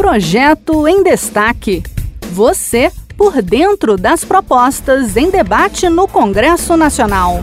Projeto em Destaque. Você por dentro das propostas em debate no Congresso Nacional.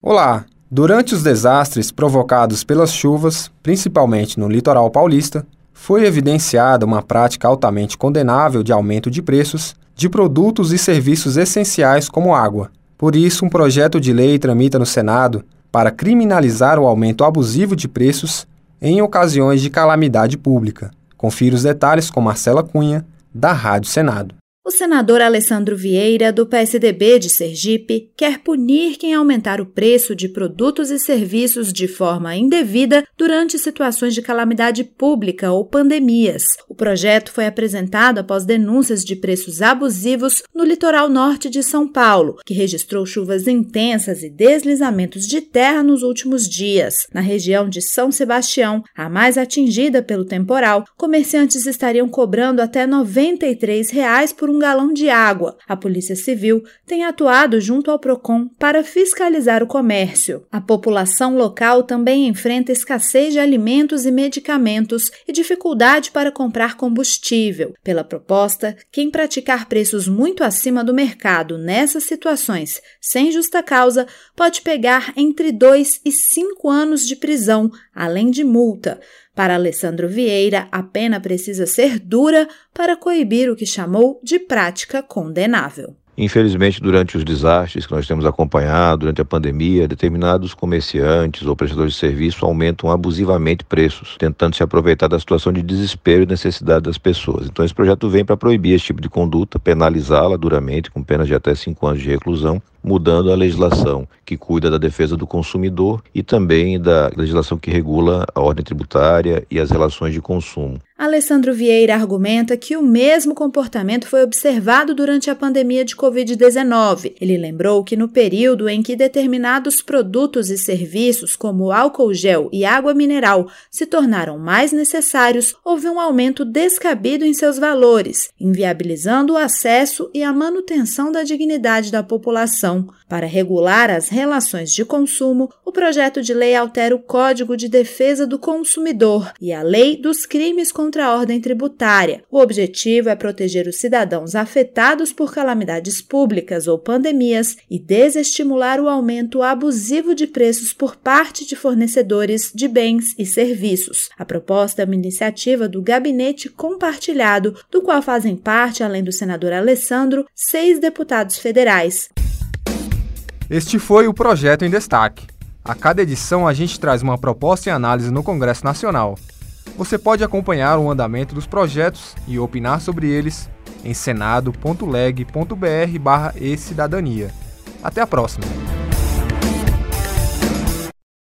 Olá! Durante os desastres provocados pelas chuvas, principalmente no litoral paulista, foi evidenciada uma prática altamente condenável de aumento de preços de produtos e serviços essenciais como água. Por isso, um projeto de lei tramita no Senado para criminalizar o aumento abusivo de preços em ocasiões de calamidade pública. Confira os detalhes com Marcela Cunha, da Rádio Senado. O senador Alessandro Vieira, do PSDB de Sergipe, quer punir quem aumentar o preço de produtos e serviços de forma indevida durante situações de calamidade pública ou pandemias. O projeto foi apresentado após denúncias de preços abusivos no litoral norte de São Paulo, que registrou chuvas intensas e deslizamentos de terra nos últimos dias. Na região de São Sebastião, a mais atingida pelo temporal, comerciantes estariam cobrando até 93 reais por um galão de água. A Polícia Civil tem atuado junto ao Procon para fiscalizar o comércio. A população local também enfrenta escassez de alimentos e medicamentos e dificuldade para comprar combustível. Pela proposta, quem praticar preços muito acima do mercado nessas situações, sem justa causa, pode pegar entre dois e cinco anos de prisão, além de multa. Para Alessandro Vieira, a pena precisa ser dura para coibir o que chamou de prática condenável. Infelizmente, durante os desastres que nós temos acompanhado, durante a pandemia, determinados comerciantes ou prestadores de serviço aumentam abusivamente preços, tentando se aproveitar da situação de desespero e necessidade das pessoas. Então, esse projeto vem para proibir esse tipo de conduta, penalizá-la duramente, com penas de até cinco anos de reclusão, mudando a legislação que cuida da defesa do consumidor e também da legislação que regula a ordem tributária e as relações de consumo. Alessandro Vieira argumenta que o mesmo comportamento foi observado durante a pandemia de Covid-19. Ele lembrou que no período em que determinados produtos e serviços, como álcool gel e água mineral, se tornaram mais necessários, houve um aumento descabido em seus valores, inviabilizando o acesso e a manutenção da dignidade da população. Para regular as relações de consumo, o projeto de lei altera o Código de Defesa do Consumidor e a Lei dos Crimes contra contra a ordem tributária. O objetivo é proteger os cidadãos afetados por calamidades públicas ou pandemias e desestimular o aumento abusivo de preços por parte de fornecedores de bens e serviços. A proposta é uma iniciativa do Gabinete Compartilhado, do qual fazem parte, além do senador Alessandro, seis deputados federais. Este foi o projeto em destaque. A cada edição a gente traz uma proposta em análise no Congresso Nacional. Você pode acompanhar o andamento dos projetos e opinar sobre eles em senado.leg.br/e-cidadania. Até a próxima!